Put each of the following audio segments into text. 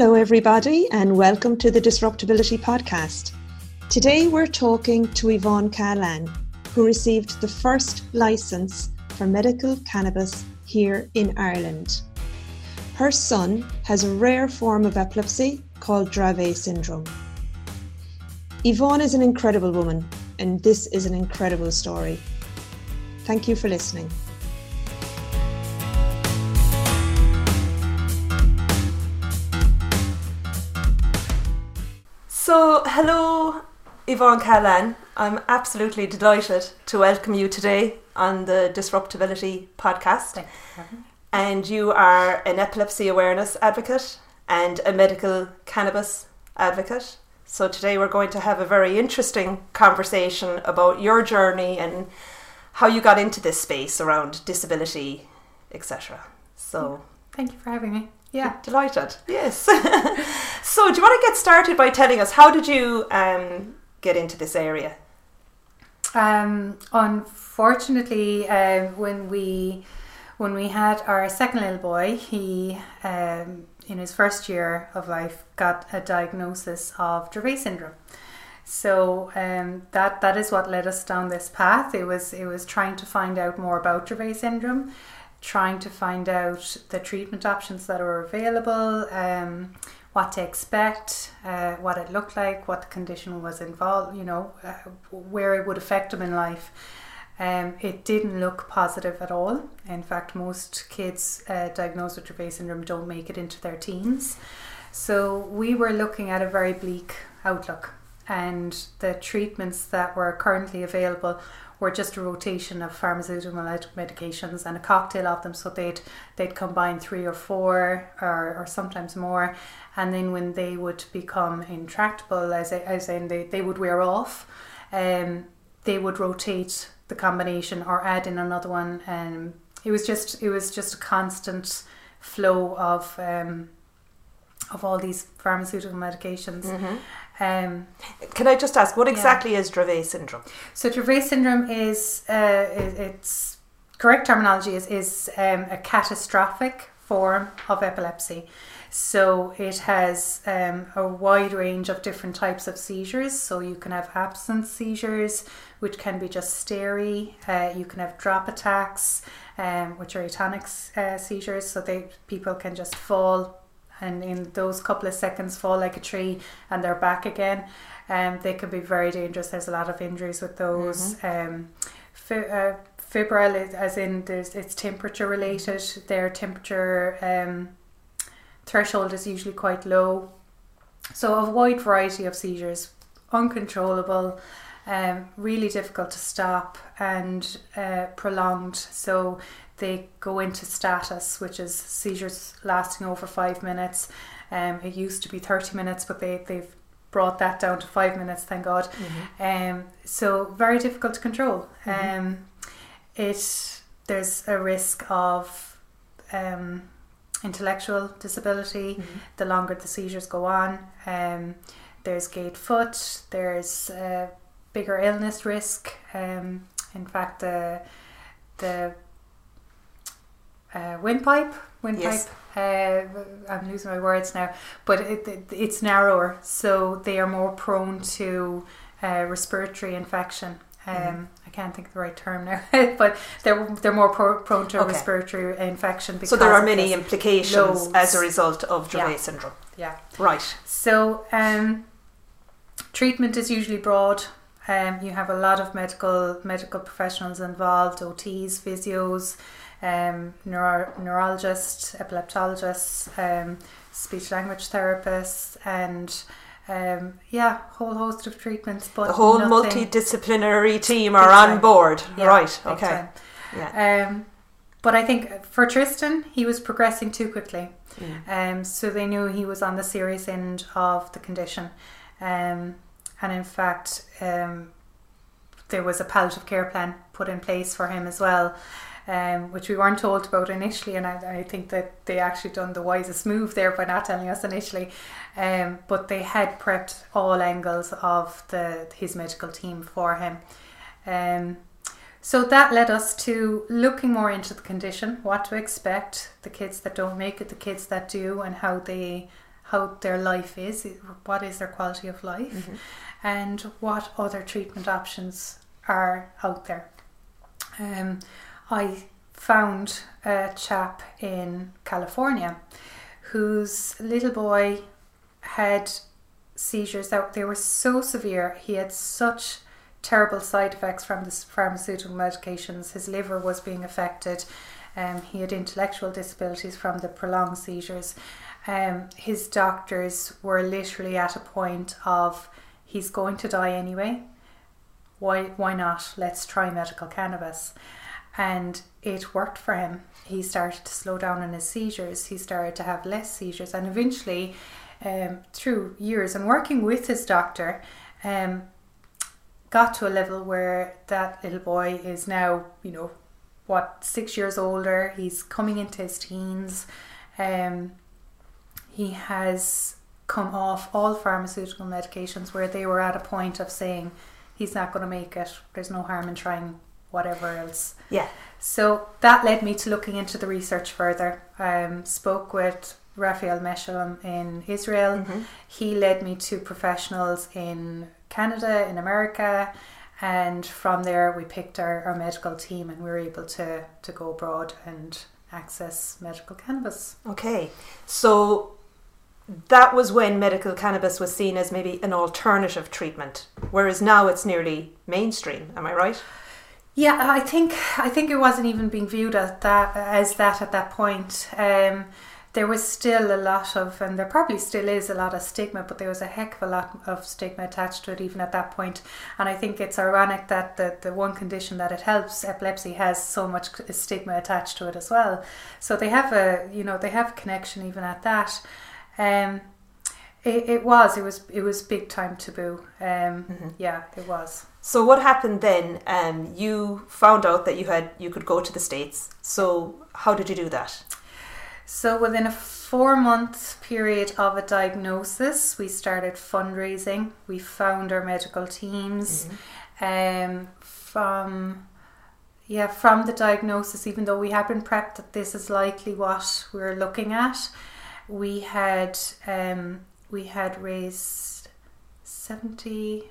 Hello, everybody, and welcome to the Disruptability Podcast. Today we're talking to Yvonne Cahalane, who received the first license for medical cannabis here in Ireland. Her son has a rare form of epilepsy called Dravet syndrome. Yvonne is an incredible woman, and this is an incredible story. Thank you for listening. So, hello, Yvonne Cahalane. I'm absolutely delighted to welcome you today on the Disruptability podcast. And you are an epilepsy awareness advocate and a medical cannabis advocate. So, today we're going to have a very interesting conversation about your journey and how you got into this space around disability, etc. So, Thank you for having me. Yeah. Delighted. Yes. so, do you want to get started by telling us how did you um, get into this area? Um, unfortunately, uh, when we when we had our second little boy, he um, in his first year of life got a diagnosis of Dravet syndrome. So um, that that is what led us down this path. It was it was trying to find out more about Dravet syndrome, trying to find out the treatment options that are available, um, what to expect, uh, what it looked like, what the condition was involved, you know, uh, where it would affect them in life. Um, it didn't look positive at all. In fact, most kids uh, diagnosed with Dravet syndrome don't make it into their teens. So we were looking at a very bleak outlook, and the treatments that were currently available were just a rotation of pharmaceutical medications and a cocktail of them. So they'd they'd combine three or four or, or sometimes more, and then when they would become intractable, as as in they, they would wear off, um, they would rotate the combination or add in another one. And it was just it was just a constant flow of um, of all these pharmaceutical medications. Mm-hmm. Um, Can I just ask, what exactly is Dravet syndrome? so Dravet syndrome is uh, i- its correct terminology is is um, a catastrophic form of epilepsy. So it has um, a wide range of different types of seizures. So you can have absence seizures, which can be just stary. Uh, you can have drop attacks, um, which are atonic uh, seizures. So they people can just fall and in those couple of seconds fall like a tree and they're back again. Um, they can be very dangerous. There's a lot of injuries with those. Um, fi- uh, febrile, is- as in there's, it's temperature related. Their temperature um, threshold is usually quite low. So a wide variety of seizures, uncontrollable, um, really difficult to stop and uh, prolonged. So they go into status, which is seizures lasting over five minutes. Um, it used to be 30 minutes, but they, they've brought that down to five minutes, thank God. Um, so very difficult to control. Um, it there's a risk of um, intellectual disability the longer the seizures go on. Um, there's gait foot. There's uh, bigger illness risk. Um, in fact, the the uh, windpipe, windpipe. Yes. Uh, I'm losing my words now, but it, it, it's narrower, so they are more prone to uh, respiratory infection. Um, Mm-hmm. I can't think of the right term now, but they're they're more pro- prone to Okay. respiratory infection. Because So there are many implications Loads. as a result of Dravet Yeah. syndrome. Yeah. Right. So um, treatment is usually broad. Um, you have a lot of medical medical professionals involved: OTs, physios, um, neuro- neurologists, epileptologists, um, speech language therapists, and um, yeah, whole host of treatments. But The whole nothing- multidisciplinary team are on board. Yeah, right. Okay. time. Yeah. Um, but I think for Tristan, he was progressing too quickly. Mm. Um, so they knew he was on the serious end of the condition. Um, and in fact, um, there was a palliative care plan put in place for him as well, um, which we weren't told about initially. And I, I think that they actually done the wisest move there by not telling us initially. Um, but they had prepped all angles of the his medical team for him. Um, so that led us to looking more into the condition, what to expect, the kids that don't make it, the kids that do, and how they how their life is, what is their quality of life, mm-hmm. And what other treatment options are out there. Um, I found a chap in California whose little boy had seizures that they were so severe. He had such terrible side effects from the pharmaceutical medications. His liver was being affected. Um, he had intellectual disabilities from the prolonged seizures. Um, his doctors were literally at a point of he's going to die anyway. Why? Why not? Let's try medical cannabis and it worked for him. He started to slow down on his seizures. He started to have less seizures, and eventually, um, through years and working with his doctor, um, got to a level where that little boy is now, you know, what six years older. He's coming into his teens. Um, he has come off all pharmaceutical medications where they were at a point of saying he's not going to make it. There's no harm in trying whatever else. Yeah. So that led me to looking into the research further. Um, spoke with Raphael Mechoulam in Israel. Mm-hmm. He led me to professionals in Canada, in America, and from there we picked our, our medical team and we were able to, to go abroad and access medical cannabis. Okay, so that was when medical cannabis was seen as maybe an alternative treatment, whereas now it's nearly mainstream. Am I right? Yeah, I think I think it wasn't even being viewed as that as that at that point. Um, there was still a lot of, and there probably still is a lot of stigma, but there was a heck of a lot of stigma attached to it even at that point. And I think it's ironic that the, the one condition that it helps, epilepsy, has so much stigma attached to it as well. So they have a, you know, they have a connection even at that. Um, it, it was, it was, it was big time taboo. Um, mm-hmm. Yeah, it was. So what happened then? Um, you found out that you had you could go to the states. So how did you do that? So within a four month period of a diagnosis, we started fundraising. We found our medical teams. Mm-hmm. Um, from yeah, from the diagnosis, even though we had been prepped that this is likely what we are looking at, we had um, we had raised seventy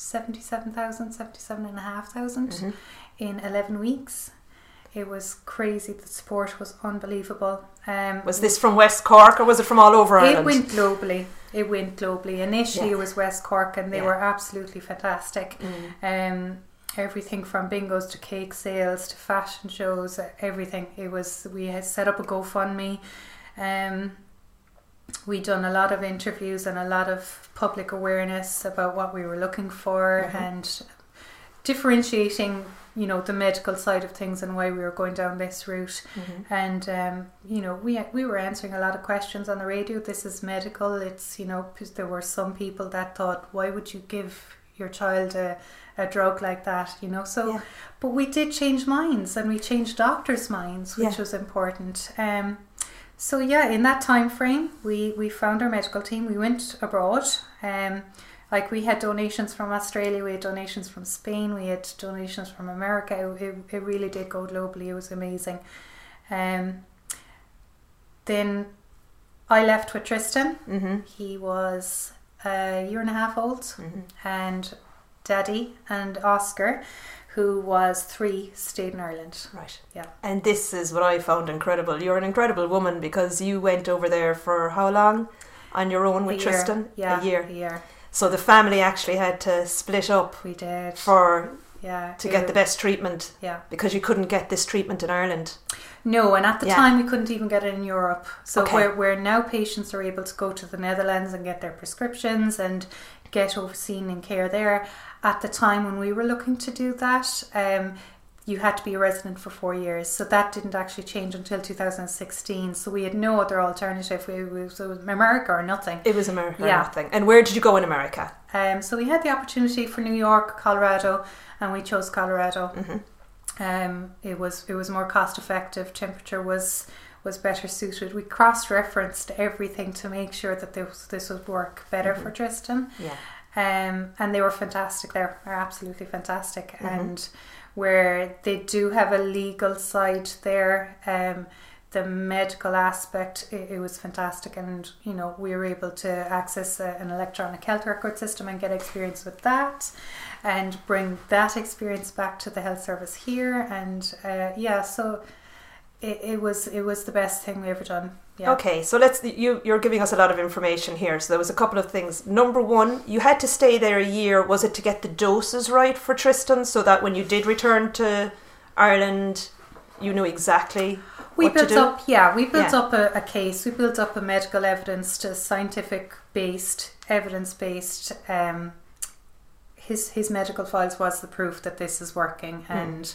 77,000, 77,500 mm-hmm. in 11 weeks. It was crazy. The support was unbelievable. Um, was this from West Cork or was it from all over Ireland? It went globally. It went globally. Initially, yeah. it was West Cork, and they yeah. were absolutely fantastic. Mm. Um, everything from bingos to cake sales to fashion shows, everything. It was. We had set up a GoFundMe. Um, we done a lot of interviews and a lot of public awareness about what we were looking for mm-hmm. and differentiating you know the medical side of things and why we were going down this route mm-hmm. and um, you know we we were answering a lot of questions on the radio this is medical it's you know there were some people that thought why would you give your child a, a drug like that you know so yeah. but we did change minds and we changed doctors minds which yeah. was important um, so yeah, in that time frame, we we found our medical team. We went abroad. Um, like we had donations from Australia, we had donations from Spain, we had donations from America. It, it really did go globally. It was amazing. Um, then I left with Tristan. Mm-hmm. He was a year and a half old, mm-hmm. and Daddy and Oscar who was three, stayed in Ireland. Right. Yeah. And this is what I found incredible. You're an incredible woman because you went over there for how long on your own with Tristan? Yeah, a year. A year. So the family actually had to split up. We did. For yeah, to get the best treatment. Yeah. Because you couldn't get this treatment in Ireland. No, and at the yeah. time we couldn't even get it in Europe. So okay. where, where now patients are able to go to the Netherlands and get their prescriptions and get overseen in care there at the time when we were looking to do that, um, you had to be a resident for four years. So that didn't actually change until 2016. So we had no other alternative. We, we, so it was America or nothing. It was America yeah. or nothing. And where did you go in America? Um, so we had the opportunity for New York, Colorado, and we chose Colorado. Mm-hmm. Um, it was it was more cost effective. Temperature was was better suited. We cross referenced everything to make sure that this this would work better mm-hmm. for Tristan. Yeah. Um, and they were fantastic They are absolutely fantastic. Mm-hmm. And where they do have a legal side there, um, the medical aspect, it, it, was fantastic, and you know we were able to access a, an electronic health record system and get experience with that, and bring that experience back to the health service here, and uh, yeah, so it, it was it was the best thing we ever done. Yeah. Okay, so let's you you're giving us a lot of information here. So there was a couple of things. Number one, you had to stay there a year. Was it to get the doses right for Tristan, so that when you did return to Ireland, you knew exactly we built up yeah we built yeah. up a, a, case we built up a medical evidence to scientific based evidence based um, his his medical files was the proof that this is working mm. and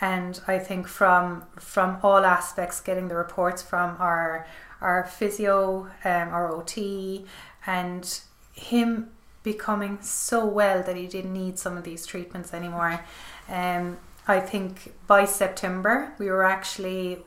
and I think from from all aspects getting the reports from our our physio um, our OT and him becoming so well that he didn't need some of these treatments anymore um, I think by September we were actually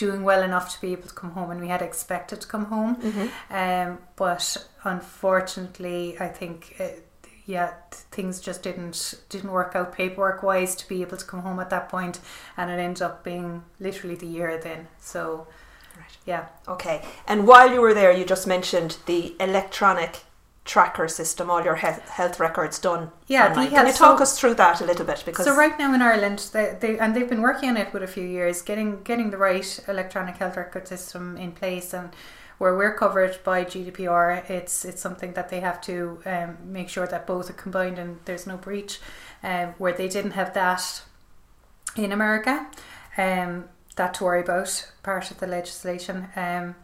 doing well enough to be able to come home, and we had expected to come home. Mm-hmm. Um, but unfortunately, I think. It, yeah, things just didn't didn't work out paperwork wise to be able to come home at that point, and it ended up being literally the year then. So, right. yeah. Okay. And while you were there, you just mentioned the electronic tracker system, all your health, health records done. Yeah, can you talk so, us through that a little bit? Because so right now in Ireland, they, they and they've been working on it with a few years, getting getting the right electronic health record system in place, and where we're covered by GDPR, it's it's something that they have to um, make sure that both are combined and there's no breach. Um, where they didn't have that in America, um, that to worry about part of the legislation. Um,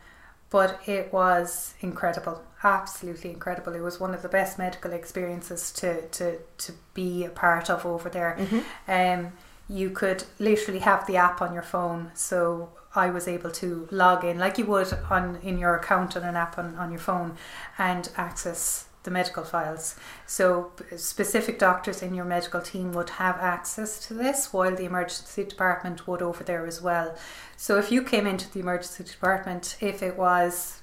but it was incredible absolutely incredible. It was one of the best medical experiences to to to be a part of over there. Mm-hmm. Um, you could literally have the app on your phone, so I was able to log in like you would on in your account on an app on, on your phone and access the medical files. So specific doctors in your medical team would have access to this while the emergency department would over there as well. So if you came into the emergency department if it was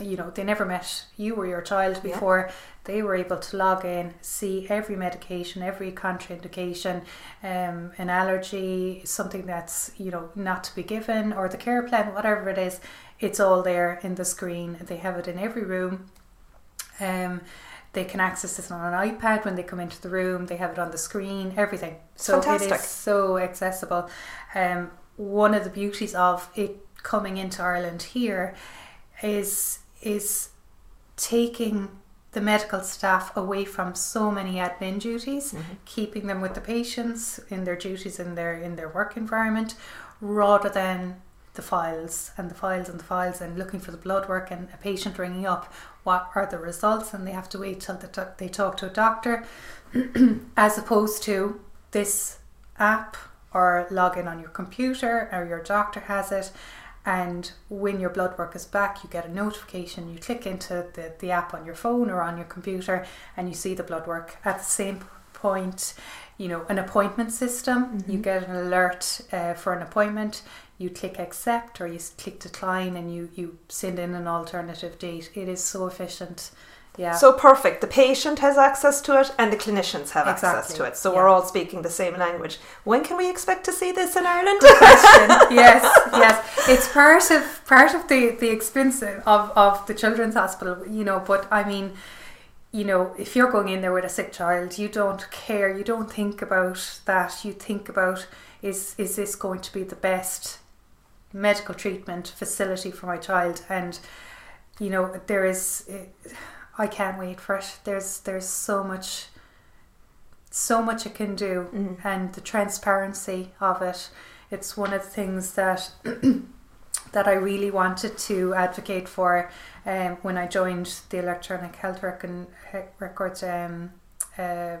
you know, they never met you or your child before. Yeah. They were able to log in, see every medication, every contraindication, um, an allergy, something that's, you know, not to be given, or the care plan, whatever it is, it's all there in the screen. They have it in every room. Um, they can access this on an iPad when they come into the room. They have it on the screen, everything. So Fantastic. it is so accessible. Um, one of the beauties of it coming into Ireland here is is taking the medical staff away from so many admin duties, mm-hmm. keeping them with the patients in their duties in their in their work environment, rather than the files and the files and the files and looking for the blood work and a patient ringing up what are the results and they have to wait till the they talk to a doctor as opposed to this app or log in on your computer or your doctor has it and when your blood work is back you get a notification you click into the, the app on your phone or on your computer and you see the blood work. At the same point you know an appointment system mm-hmm. you get an alert uh, for an appointment you click accept or you click decline and you you send in an alternative date. It is so efficient yeah. So perfect. The patient has access to it and the clinicians have exactly. access to it. So yeah. we're all speaking the same language. When can we expect to see this in Ireland? Good question. yes, yes. It's part of part of the, the expense of, of the children's hospital, you know, but I mean, you know, if you're going in there with a sick child, you don't care, you don't think about that. You think about is is this going to be the best medical treatment facility for my child and you know, there is eh, I can't wait for it. There's there's so much so much it can do mm. and the transparency of it. It's one of the things that that I really wanted to advocate for um, when I joined the electronic health record, records um, uh,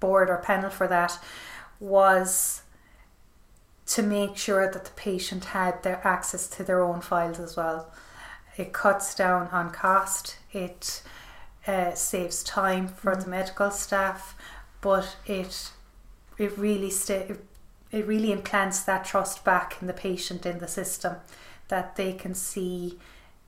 board or panel for that was to make sure that the patient had their access to their own files as well. It cuts down on cost. It uh, saves time for mm. the medical staff, but it it really sta- it really implants that trust back in the patient in the system that they can see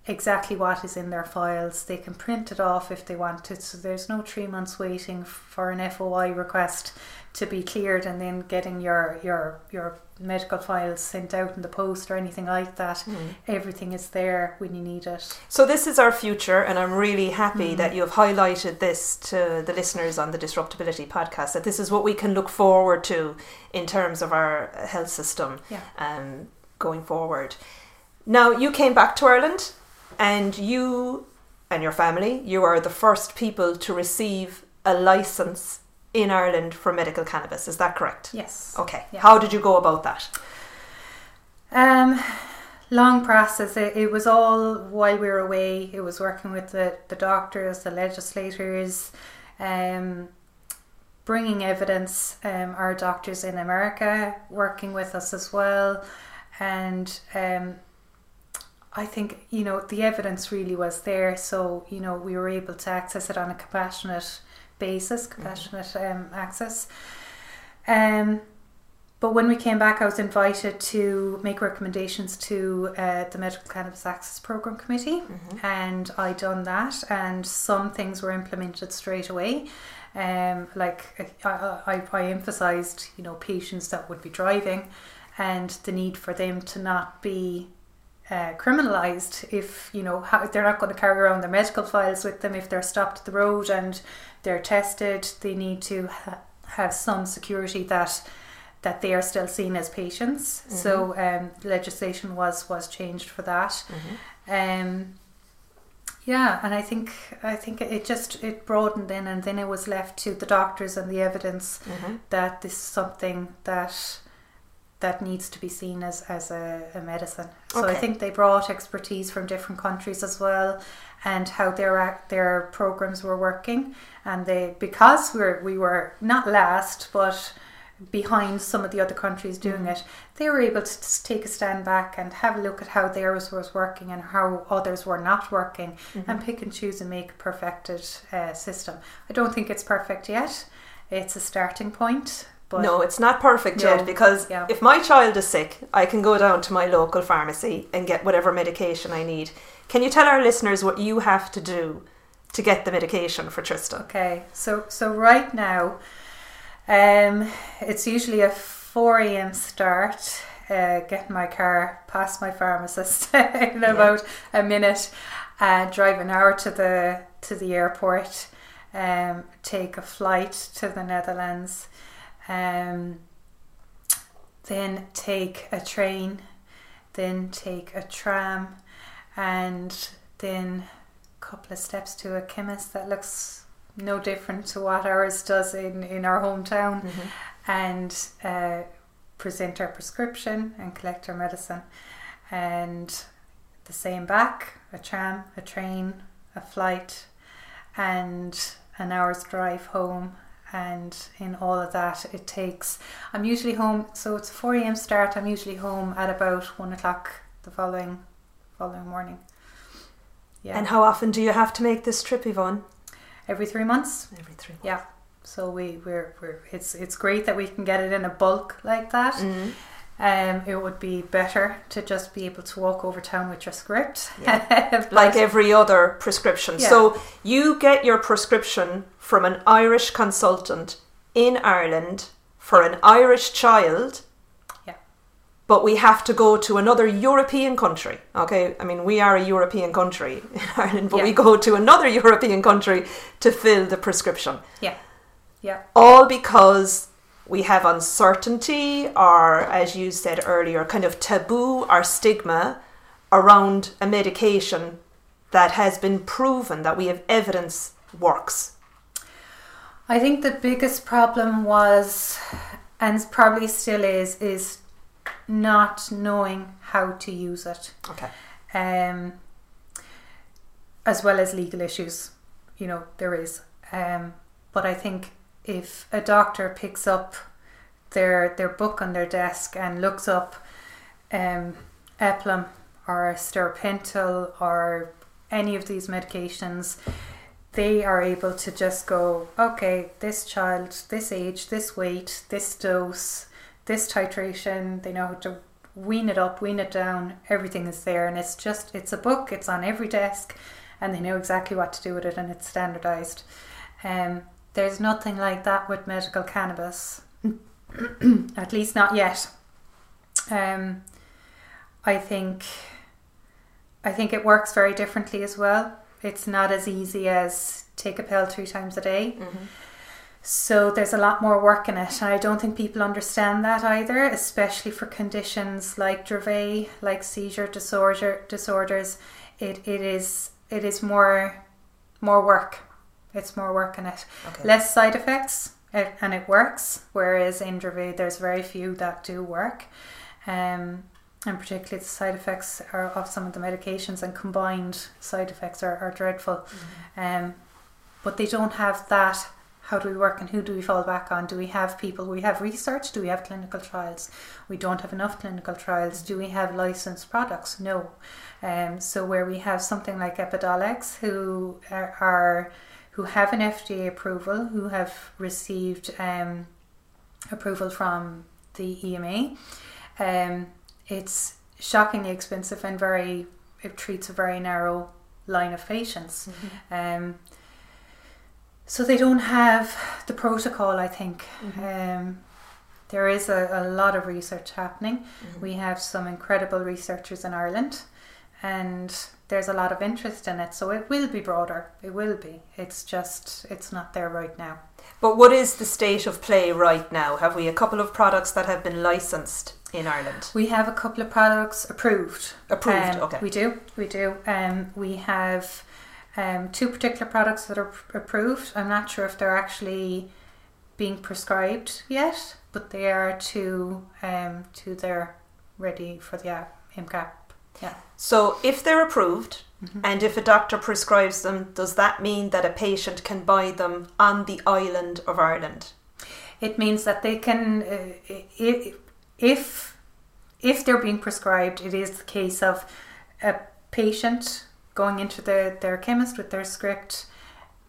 exactly what is in their files. They can print it off if they want it. So there's no three months waiting for an FOI request to be cleared and then getting your your your medical files sent out in the post or anything like that. Mm. Everything is there when you need it. So this is our future, and I'm really happy mm. that you have highlighted this to the listeners on the Disruptability podcast. That this is what we can look forward to in terms of our health system yeah. um, going forward. Now you came back to Ireland, and you and your family, you are the first people to receive a license in Ireland for medical cannabis. Is that correct? Yes. Okay. Yeah. How did you go about that? Um, long process. It, it, was all while we were away. It was working with the, the doctors, the legislators, um, bringing evidence. Um, our doctors in America working with us as well, and um, I think you know the evidence really was there. So you know we were able to access it on a compassionate basis, compassionate mm-hmm. um, access. Um, but when we came back, I was invited to make recommendations to uh, the Medical Cannabis Access Program Committee, mm-hmm. and I done that. And some things were implemented straight away. Um, like I, I, I emphasised, you know, patients that would be driving, and the need for them to not be uh, criminalized if you know how, they're not going to carry around their medical files with them if they're stopped at the road and they're tested they need to ha- have some security that that they are still seen as patients mm-hmm. so um, legislation was was changed for that mm-hmm. um, yeah and i think i think it just it broadened in and then it was left to the doctors and the evidence mm-hmm. that this is something that that needs to be seen as, as a, a medicine. So okay. I think they brought expertise from different countries as well and how their their programs were working and they because we were, we were not last but behind some of the other countries doing mm. it they were able to take a stand back and have a look at how theirs was working and how others were not working mm-hmm. and pick and choose and make a perfected uh, system i don't think it's perfect yet it's a starting point but no, it's not perfect no, yet because yeah. if my child is sick, I can go down to my local pharmacy and get whatever medication I need. Can you tell our listeners what you have to do to get the medication for Tristan? Okay, so so right now, um, it's usually a four a.m. start. Uh, get my car past my pharmacist in yeah. about a minute, uh, drive an hour to the to the airport, um, take a flight to the Netherlands um, then take a train, then take a tram, and then a couple of steps to a chemist that looks no different to what ours does in, in our hometown, mm-hmm. and uh, present our prescription and collect our medicine. And the same back a tram, a train, a flight, and an hour's drive home and in all of that it takes i'm usually home so it's a 4 a.m start i'm usually home at about 1 o'clock the following following morning yeah and how often do you have to make this trip yvonne every three months every three months. yeah so we we're, we're it's it's great that we can get it in a bulk like that mm-hmm. Um, it would be better to just be able to walk over town with your script. Yeah. like every other prescription. Yeah. So you get your prescription from an Irish consultant in Ireland for an Irish child. But we have to go to another European country. Okay, I mean, we are a European country in Ireland, but yeah. we go to another European country to fill the prescription. Yeah. Yeah. All because we have uncertainty or, as you said earlier, kind of taboo or stigma around a medication that has been proven that we have evidence works? I think the biggest problem was, and probably still is, is not knowing how to use it. Okay. Um, as well as legal issues, you know, there is. Um, but I think if a doctor picks up their their book on their desk and looks up um, Epilim or stiripentol or any of these medications, they are able to just go, okay, this child, this age, this weight, this dose, this titration. They know how to wean it up, wean it down. Everything is there, and it's just it's a book. It's on every desk, and they know exactly what to do with it, and it's standardized. Um, there's nothing like that with medical cannabis, at least not yet. Um, I think I think it works very differently as well. It's not as easy as take a pill three times a day. Mm-hmm. So there's a lot more work in it, and I don't think people understand that either, especially for conditions like Dravet, like seizure disorder disorders. It it is it is more more work. It's more work in it. Okay. Less side effects, it, and it works. Whereas in Dravet, there's very few that do work. Um, and particularly the side effects are of some of the medications and combined side effects are, are dreadful. Um, but they don't have that. How do we work and who do we fall back on? Do we have people? We have research. Do we have clinical trials? We don't have enough clinical trials. Do we have licensed products? No. Um, so where we have something like Epidiolex, who are, are who have an FDA approval, who have received um, approval from the EMA. Um, it's shockingly expensive and very it treats a very narrow line of patients. Um, so they don't have the protocol. I think um, there is a, a lot of research happening. We have some incredible researchers in Ireland, and there's a lot of interest in it. So it will be broader. It will be. It's just it's not there right now. But what is the state of play right now? Have we a couple of products that have been licensed in Ireland? We have a couple of products approved. Approved, Um, okay. We do, we do. Um, we have um, two particular products that are p- approved. I'm not sure if they're actually being prescribed yet, but they are to um, to they're ready for the uh, MCAP. Yeah. So if they're approved Mm-hmm. and if a doctor prescribes them, does that mean that a patient can buy them on the island of Ireland? It means that they can, uh, if if they're being prescribed, it is the case of a patient going into the, their chemist with their script,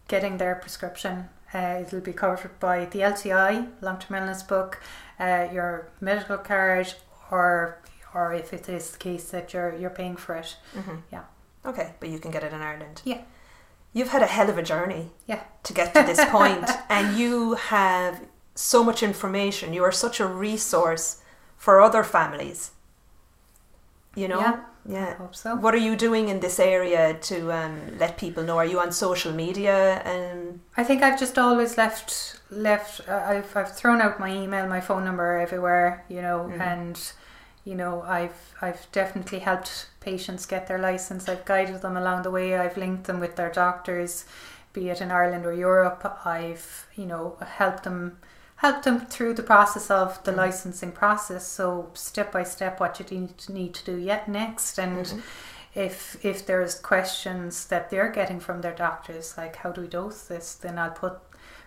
getting their prescription. Uh, it'll be covered by the LTI, long term illness book, uh, your medical card, or or if it is the case that you're you're paying for it. Mm-hmm. Yeah. Okay, but you can get it in Ireland. Yeah. You've had a hell of a journey Yeah. to get to this point, and you have so much information. You are such a resource for other families. You know? Yeah. Yeah. I hope so. What are you doing in this area to um, let people know? Are you on social media? And I think I've just always left left. Uh, I've I've thrown out my email, my phone number everywhere, you know, Mhm. and you know I've I've definitely helped patients get their license. I've guided them along the way. I've linked them with their doctors, be it in Ireland or Europe. I've you know helped them helped them through the process of the Mhm. licensing process. So step by step, what you need to need to do yet next, and Mhm. if if there's questions that they're getting from their doctors like how do we dose this then i'll put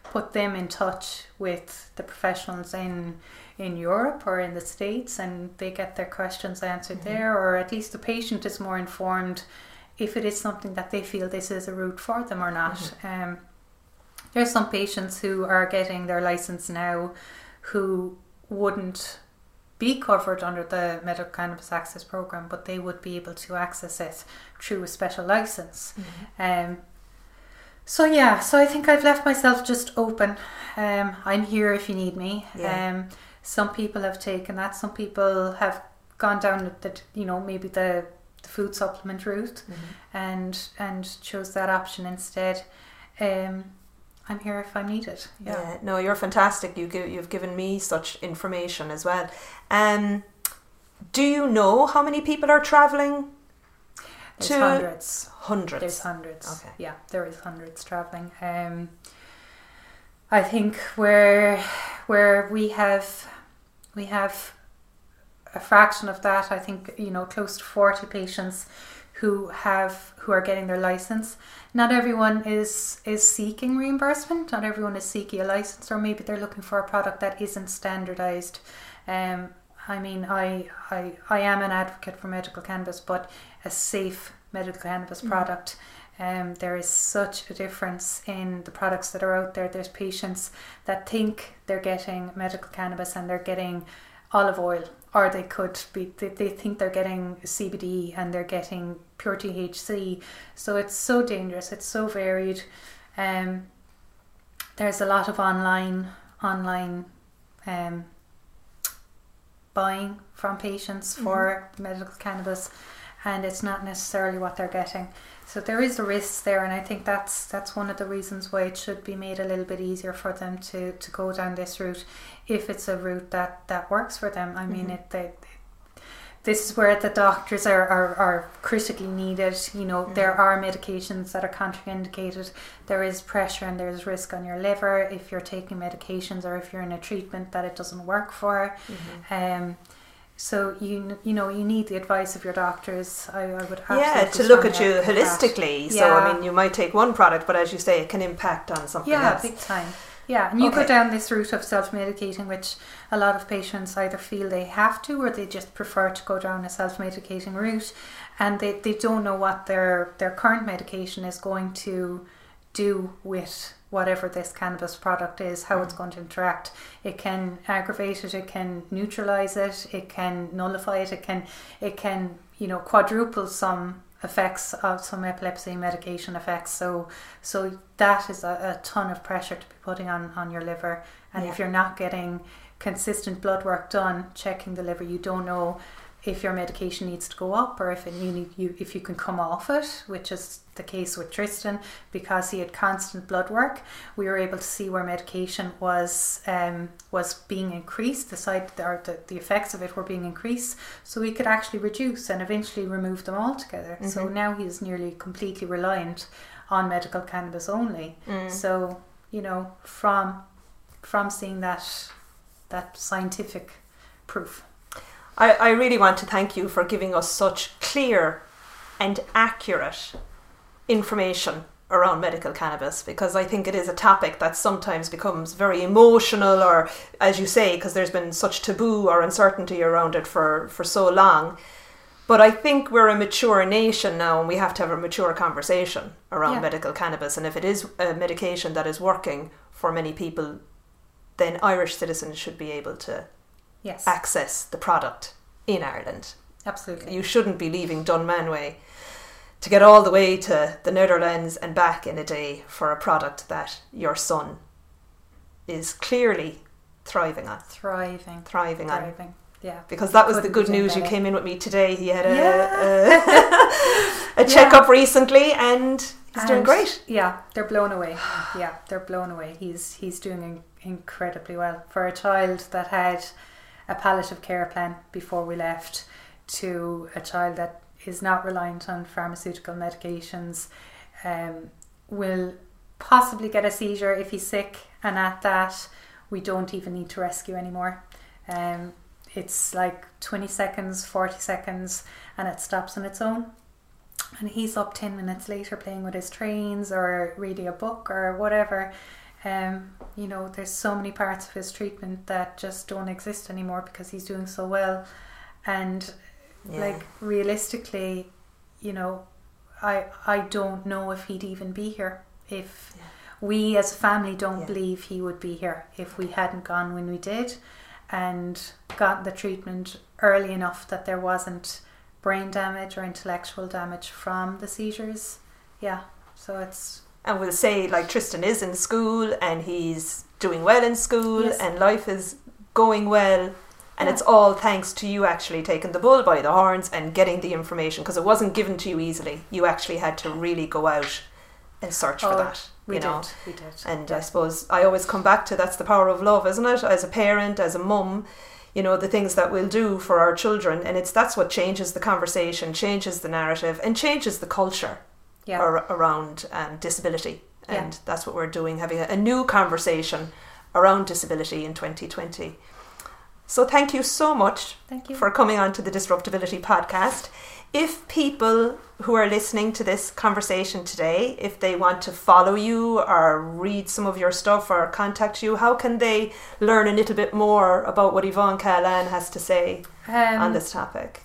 put them in touch with the professionals in in europe or in the states and they get their questions answered Mhm. there or at least the patient is more informed if it is something that they feel this is a route for them or not um, there's some patients who are getting their license now who wouldn't be covered under the medical cannabis access program, but they would be able to access it through a special license. Um, so yeah, so I think I've left myself just open. Um, I'm here if you need me. Yeah. Um, some people have taken that. Some people have gone down the you know maybe the, the food supplement route and and chose that option instead. Um, I'm here if I'm needed. Yeah. Yeah. no, you're fantastic. You give, you've given me such information as well. Um, do you know how many people are traveling? There's To- hundreds. Hundreds. There's hundreds. Okay. Yeah, there is hundreds traveling. Um, I think where where we have we have a fraction of that. I think you know close to forty patients who have who are getting their license. Not everyone is is seeking reimbursement. Not everyone is seeking a license, or maybe they're looking for a product that isn't standardized. Um, I mean, I, I I am an advocate for medical cannabis, but a safe medical cannabis Mm. product. Um, there is such a difference in the products that are out there. There's patients that think they're getting medical cannabis and they're getting olive oil or they could be they, they think they're getting CBD and they're getting pure THC so it's so dangerous it's so varied. Um, there's a lot of online online um, buying from patients for mm-hmm. medical cannabis and it's not necessarily what they're getting so there is a risk there, and I think that's that's one of the reasons why it should be made a little bit easier for them to, to go down this route, if it's a route that, that works for them. I mean, mm-hmm. it they, this is where the doctors are, are, are critically needed. You know, mm-hmm. there are medications that are contraindicated. There is pressure and there's risk on your liver if you're taking medications or if you're in a treatment that it doesn't work for. Mm-hmm. Um, so you you know you need the advice of your doctors. I, I would yeah to look at you holistically. So. I mean, you might take one product, but as you say, it can impact on something yeah, else. Yeah, big time. Yeah, and you okay. go down this route of self medicating, which a lot of patients either feel they have to or they just prefer to go down a self medicating route, and they, they don't know what their their current medication is going to do with whatever this cannabis product is, how it's mm. going to interact. It can aggravate it, it can neutralize it, it can nullify it, it can it can you know quadruple some effects of some epilepsy medication effects. So so that is a, a ton of pressure to be putting on on your liver. And yeah. if you're not getting consistent blood work done, checking the liver, you don't know if your medication needs to go up or if it, you need you if you can come off it, which is the case with Tristan because he had constant blood work. We were able to see where medication was um, was being increased, the side or the, the effects of it were being increased, so we could actually reduce and eventually remove them altogether. Mm-hmm. So now he's nearly completely reliant on medical cannabis only. Mm. So you know from from seeing that that scientific proof. I, I really want to thank you for giving us such clear and accurate information around medical cannabis because I think it is a topic that sometimes becomes very emotional or as you say because there's been such taboo or uncertainty around it for for so long but I think we're a mature nation now and we have to have a mature conversation around yeah. medical cannabis and if it is a medication that is working for many people then Irish citizens should be able to yes. access the product in Ireland. Absolutely. You shouldn't be leaving Dunmanway to get all the way to the Netherlands and back in a day for a product that your son is clearly thriving on. Thriving. Thriving, thriving. on. Yeah. Because that was the good news. You came in with me today. He had a yeah. a, a checkup yeah. recently and he's and doing great. Yeah, they're blown away. Yeah, they're blown away. He's he's doing incredibly well for a child that had a palliative care plan before we left to a child that is not reliant on pharmaceutical medications um, will possibly get a seizure if he's sick and at that we don't even need to rescue anymore. Um, it's like 20 seconds 40 seconds and it stops on its own. And he's up 10 minutes later playing with his trains or reading a book or whatever um, you know, there's so many parts of his treatment that just don't exist anymore because he's doing so well. And yeah. like realistically, you know, I I don't know if he'd even be here if yeah. we as a family don't yeah. believe he would be here if we hadn't gone when we did and got the treatment early enough that there wasn't brain damage or intellectual damage from the seizures. Yeah. So it's and we'll say like Tristan is in school and he's doing well in school yes. and life is going well and yeah. it's all thanks to you actually taking the bull by the horns and getting the information because it wasn't given to you easily you actually had to really go out and search oh, for that we you did, know we did and yeah. I suppose I always come back to that's the power of love isn't it as a parent as a mum you know the things that we'll do for our children and it's that's what changes the conversation changes the narrative and changes the culture yeah. ar- around um, disability. And yeah. that's what we're doing, having a, a new conversation around disability in 2020. So thank you so much thank you. for coming on to the Disruptability podcast. If people who are listening to this conversation today, if they want to follow you or read some of your stuff or contact you, how can they learn a little bit more about what Yvonne Cahalane has to say um, on this topic?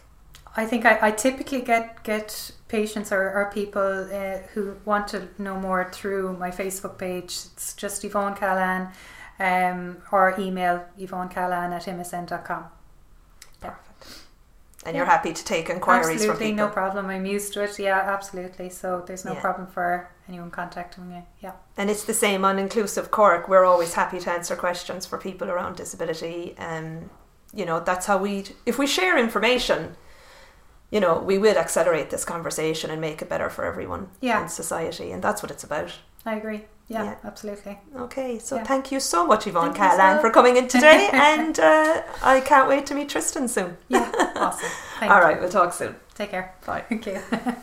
I think I, I typically get get patients or, or people uh, who want to know more through my Facebook page. It's just Yvonne Cahalane um, or email Yvonne Callan at msn.com. Perfect. And you're happy to take inquiries absolutely, from people. no problem. I'm used to it. Yeah, absolutely. So there's no Yeah. problem for anyone contacting me. Yeah. And it's the same on Inclusive Cork. We're always happy to answer questions for people around disability. Um, you know, that's how we, if we share information, you know, we will accelerate this conversation and make it better for everyone Yeah. in society. And that's what it's about. I agree. Yeah, Yeah. absolutely. Okay, so Yeah. thank you so much, Yvonne Thank you, Cahalane, Sal. for coming in today. and uh, I can't wait to meet Tristan soon. Yeah, awesome. Thank All you. right, we'll talk soon. Take care. Bye. You.